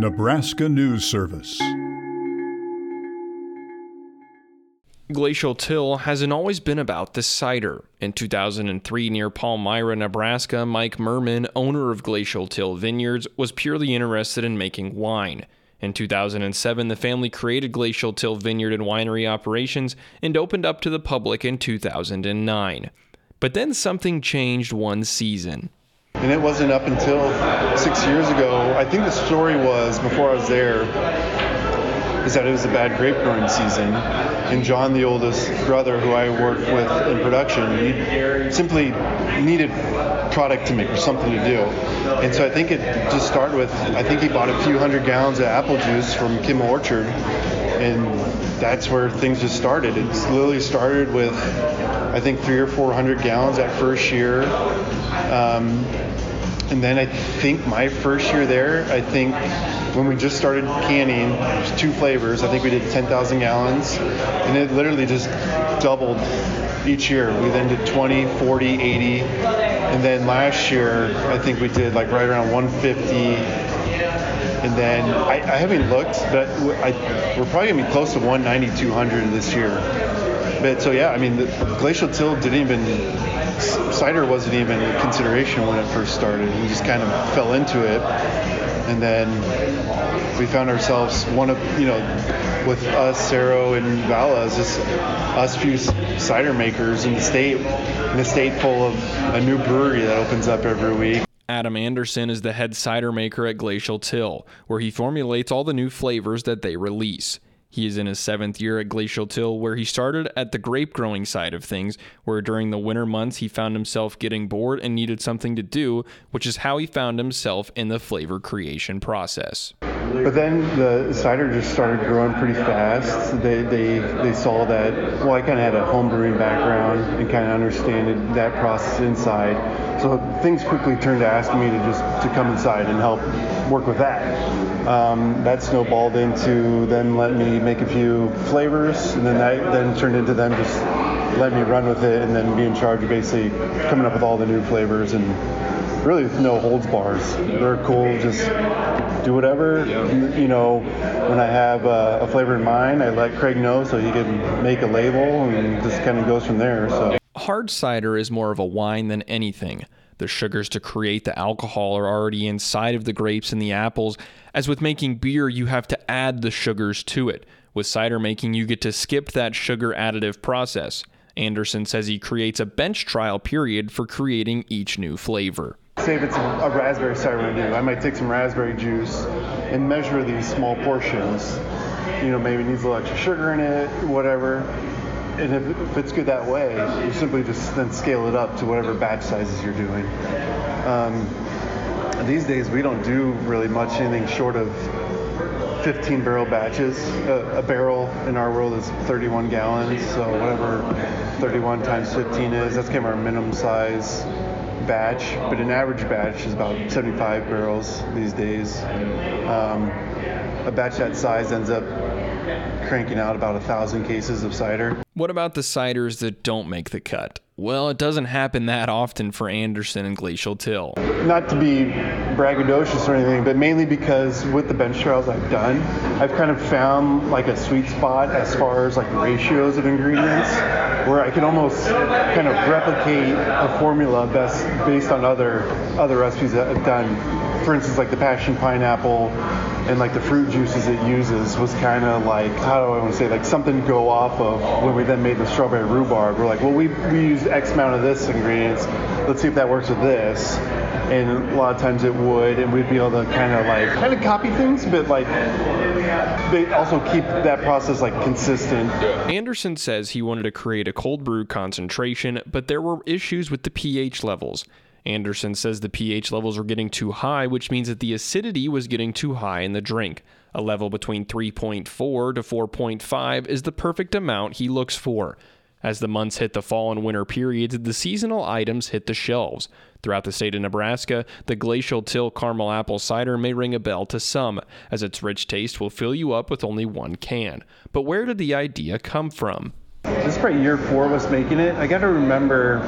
Nebraska News Service. Glacial Till hasn't always been about the cider. In 2003, near Palmyra, Nebraska, Mike Merman, owner of Glacial Till Vineyards, was purely interested in making wine. In 2007, the family created Glacial Till Vineyard and Winery operations and opened up to the public in 2009. But then something changed one season. And it wasn't up until six years ago. I think the story was before I was there is that it was a bad grape growing season. And John, the oldest brother who I worked with in production, simply needed product to make or something to do. And so I think it just started with I think he bought a few hundred gallons of apple juice from Kimmel Orchard and that's where things just started. It literally started with I think three or four hundred gallons that first year. Um, and then I think my first year there, I think when we just started canning, two flavors. I think we did 10,000 gallons, and it literally just doubled each year. We then did 20, 40, 80, and then last year I think we did like right around 150. And then I, I haven't looked, but I, we're probably gonna be close to 190, 200 this year. But so yeah, I mean, the glacial till didn't even cider wasn't even a consideration when it first started. We just kind of fell into it, and then we found ourselves one of you know with us, Cerro and Vala, is just us few cider makers in the state, in a state full of a new brewery that opens up every week. Adam Anderson is the head cider maker at Glacial Till, where he formulates all the new flavors that they release. He is in his seventh year at Glacial Till, where he started at the grape growing side of things, where during the winter months he found himself getting bored and needed something to do, which is how he found himself in the flavor creation process. But then the cider just started growing pretty fast. They, they, they saw that, well, I kind of had a home brewing background and kind of understood that process inside. So things quickly turned to asking me to just to come inside and help work with that. Um, that snowballed into them letting me make a few flavors, and then that then turned into them just letting me run with it and then be in charge of basically coming up with all the new flavors and really no holds bars. They're cool, just do whatever. You know, when I have a, a flavor in mind, I let Craig know so he can make a label and just kind of goes from there. So. Hard cider is more of a wine than anything. The sugars to create the alcohol are already inside of the grapes and the apples. As with making beer, you have to add the sugars to it. With cider making, you get to skip that sugar additive process. Anderson says he creates a bench trial period for creating each new flavor. Say if it's a, a raspberry cider I do, I might take some raspberry juice and measure these small portions. You know, maybe it needs a little extra sugar in it, whatever and if, if, it's good that way, you simply just then scale it up to whatever batch sizes you're doing. Um, these days, we don't do really much anything short of 15 barrel batches. A, a, barrel in our world is 31 gallons, so whatever 31 times 15 is, that's kind of our minimum size batch. But an average batch is about 75 barrels these days. Um, a batch that size ends up cranking out about a thousand cases of cider. What about the ciders that don't make the cut? Well, it doesn't happen that often for Anderson and Glacial Till. Not to be braggadocious or anything, but mainly because with the bench trials I've done, I've kind of found like a sweet spot as far as like ratios of ingredients, where I can almost kind of replicate a formula best based on other other recipes that I've done. For instance, like the passion pineapple and like the fruit juices it uses was kind of like how do I want to say like something go off of when we then made the strawberry rhubarb. We're like, well, we we use X amount of this ingredients. Let's see if that works with this. And a lot of times it would, and we'd be able to kind of like kind of copy things, but like they also keep that process like consistent. Anderson says he wanted to create a cold brew concentration, but there were issues with the pH levels. Anderson says the pH levels were getting too high, which means that the acidity was getting too high in the drink. A level between 3.4 to 4.5 is the perfect amount he looks for. As the months hit the fall and winter periods, the seasonal items hit the shelves. Throughout the state of Nebraska, the Glacial Till Caramel Apple Cider may ring a bell to some, as its rich taste will fill you up with only one can. But where did the idea come from? This is probably year four of us making it. I got to remember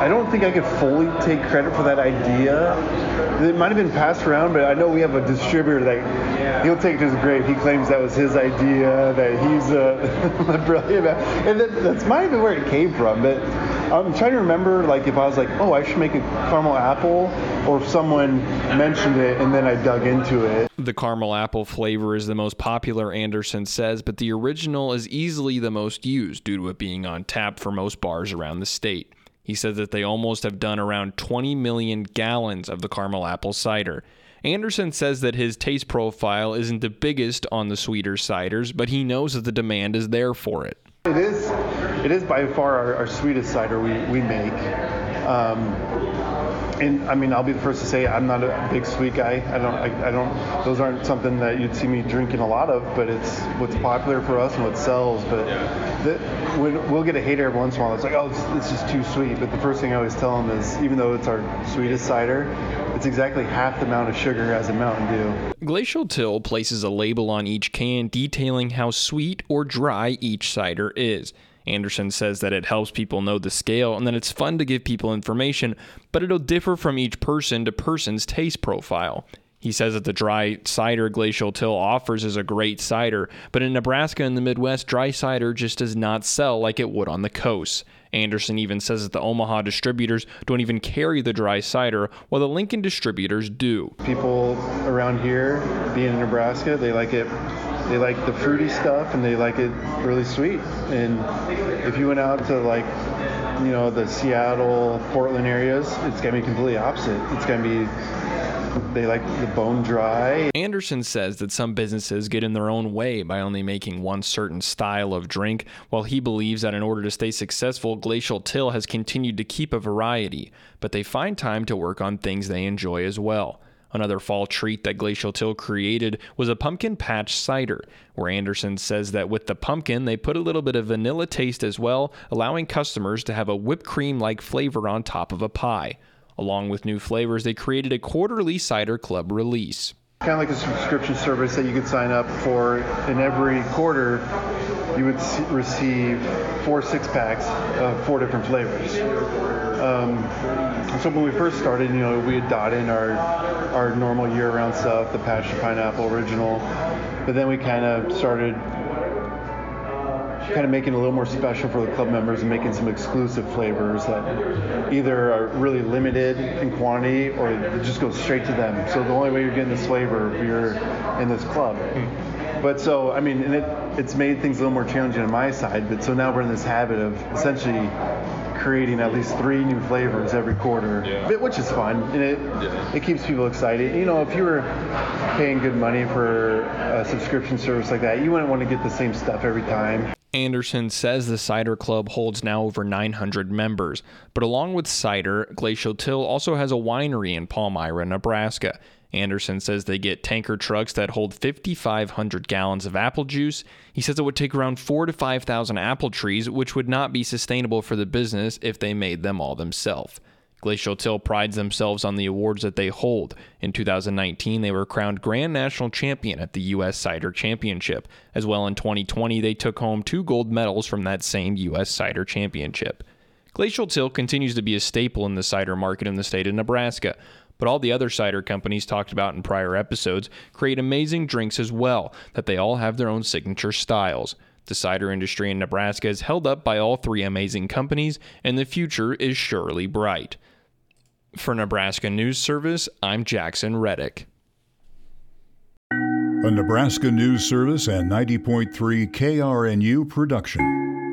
I don't think I could fully take credit for that idea. It might have been passed around, but I know we have a distributor that he'll take it as great. He claims that was his idea, that he's uh, a brilliant, and that, that's might have been where it came from. But I'm trying to remember, like, if I was like, oh, I should make a caramel apple, or if someone mentioned it and then I dug into it. The caramel apple flavor is the most popular, Anderson says, but the original is easily the most used due to it being on tap for most bars around the state. He says that they almost have done around 20 million gallons of the caramel apple cider. Anderson says that his taste profile isn't the biggest on the sweeter ciders, but he knows that the demand is there for it. It is, it is by far our, our sweetest cider we, we make. Um, and I mean, I'll be the first to say I'm not a big sweet guy. I don't, I, I, don't. Those aren't something that you'd see me drinking a lot of. But it's what's popular for us and what sells. But the, when, we'll get a hater every once in a while. It's like, oh, it's, it's just too sweet. But the first thing I always tell them is, even though it's our sweetest cider, it's exactly half the amount of sugar as a Mountain Dew. Glacial Till places a label on each can detailing how sweet or dry each cider is. Anderson says that it helps people know the scale and that it's fun to give people information, but it'll differ from each person to person's taste profile. He says that the dry cider Glacial Till offers is a great cider, but in Nebraska and the Midwest, dry cider just does not sell like it would on the coast. Anderson even says that the Omaha distributors don't even carry the dry cider, while the Lincoln distributors do. People around here, being in Nebraska, they like it they like the fruity stuff and they like it really sweet. And if you went out to like, you know, the Seattle, Portland areas, it's gonna be completely opposite. It's gonna be they like the bone dry. Anderson says that some businesses get in their own way by only making one certain style of drink, while he believes that in order to stay successful, Glacial Till has continued to keep a variety, but they find time to work on things they enjoy as well. Another fall treat that Glacial Till created was a pumpkin patch cider, where Anderson says that with the pumpkin, they put a little bit of vanilla taste as well, allowing customers to have a whipped cream like flavor on top of a pie. Along with new flavors, they created a quarterly cider club release. Kind of like a subscription service that you could sign up for, and every quarter you would receive four six packs of four different flavors. Um, so when we first started, you know, we had dot in our our normal year-round stuff, the passion pineapple original, but then we kind of started kind of making it a little more special for the club members and making some exclusive flavors that either are really limited in quantity or just go straight to them. So the only way you're getting this flavor if you're in this club. Hmm. But so I mean, and it it's made things a little more challenging on my side. But so now we're in this habit of essentially creating at least three new flavors every quarter, yeah. which is fun and it yeah. it keeps people excited. You know, if you were paying good money for a subscription service like that, you wouldn't want to get the same stuff every time. Anderson says the Cider Club holds now over 900 members, but along with cider, Glacial Till also has a winery in Palmyra, Nebraska. Anderson says they get tanker trucks that hold 5,500 gallons of apple juice. He says it would take around four to 5,000 apple trees, which would not be sustainable for the business if they made them all themselves. Glacial Till prides themselves on the awards that they hold. In 2019, they were crowned Grand National Champion at the U.S. Cider Championship. As well, in 2020, they took home two gold medals from that same U.S. Cider Championship. Glacial Till continues to be a staple in the cider market in the state of Nebraska but all the other cider companies talked about in prior episodes create amazing drinks as well, that they all have their own signature styles. The cider industry in Nebraska is held up by all three amazing companies, and the future is surely bright. For Nebraska News Service, I'm Jackson Reddick. A Nebraska News Service and 90.3 KRNU production.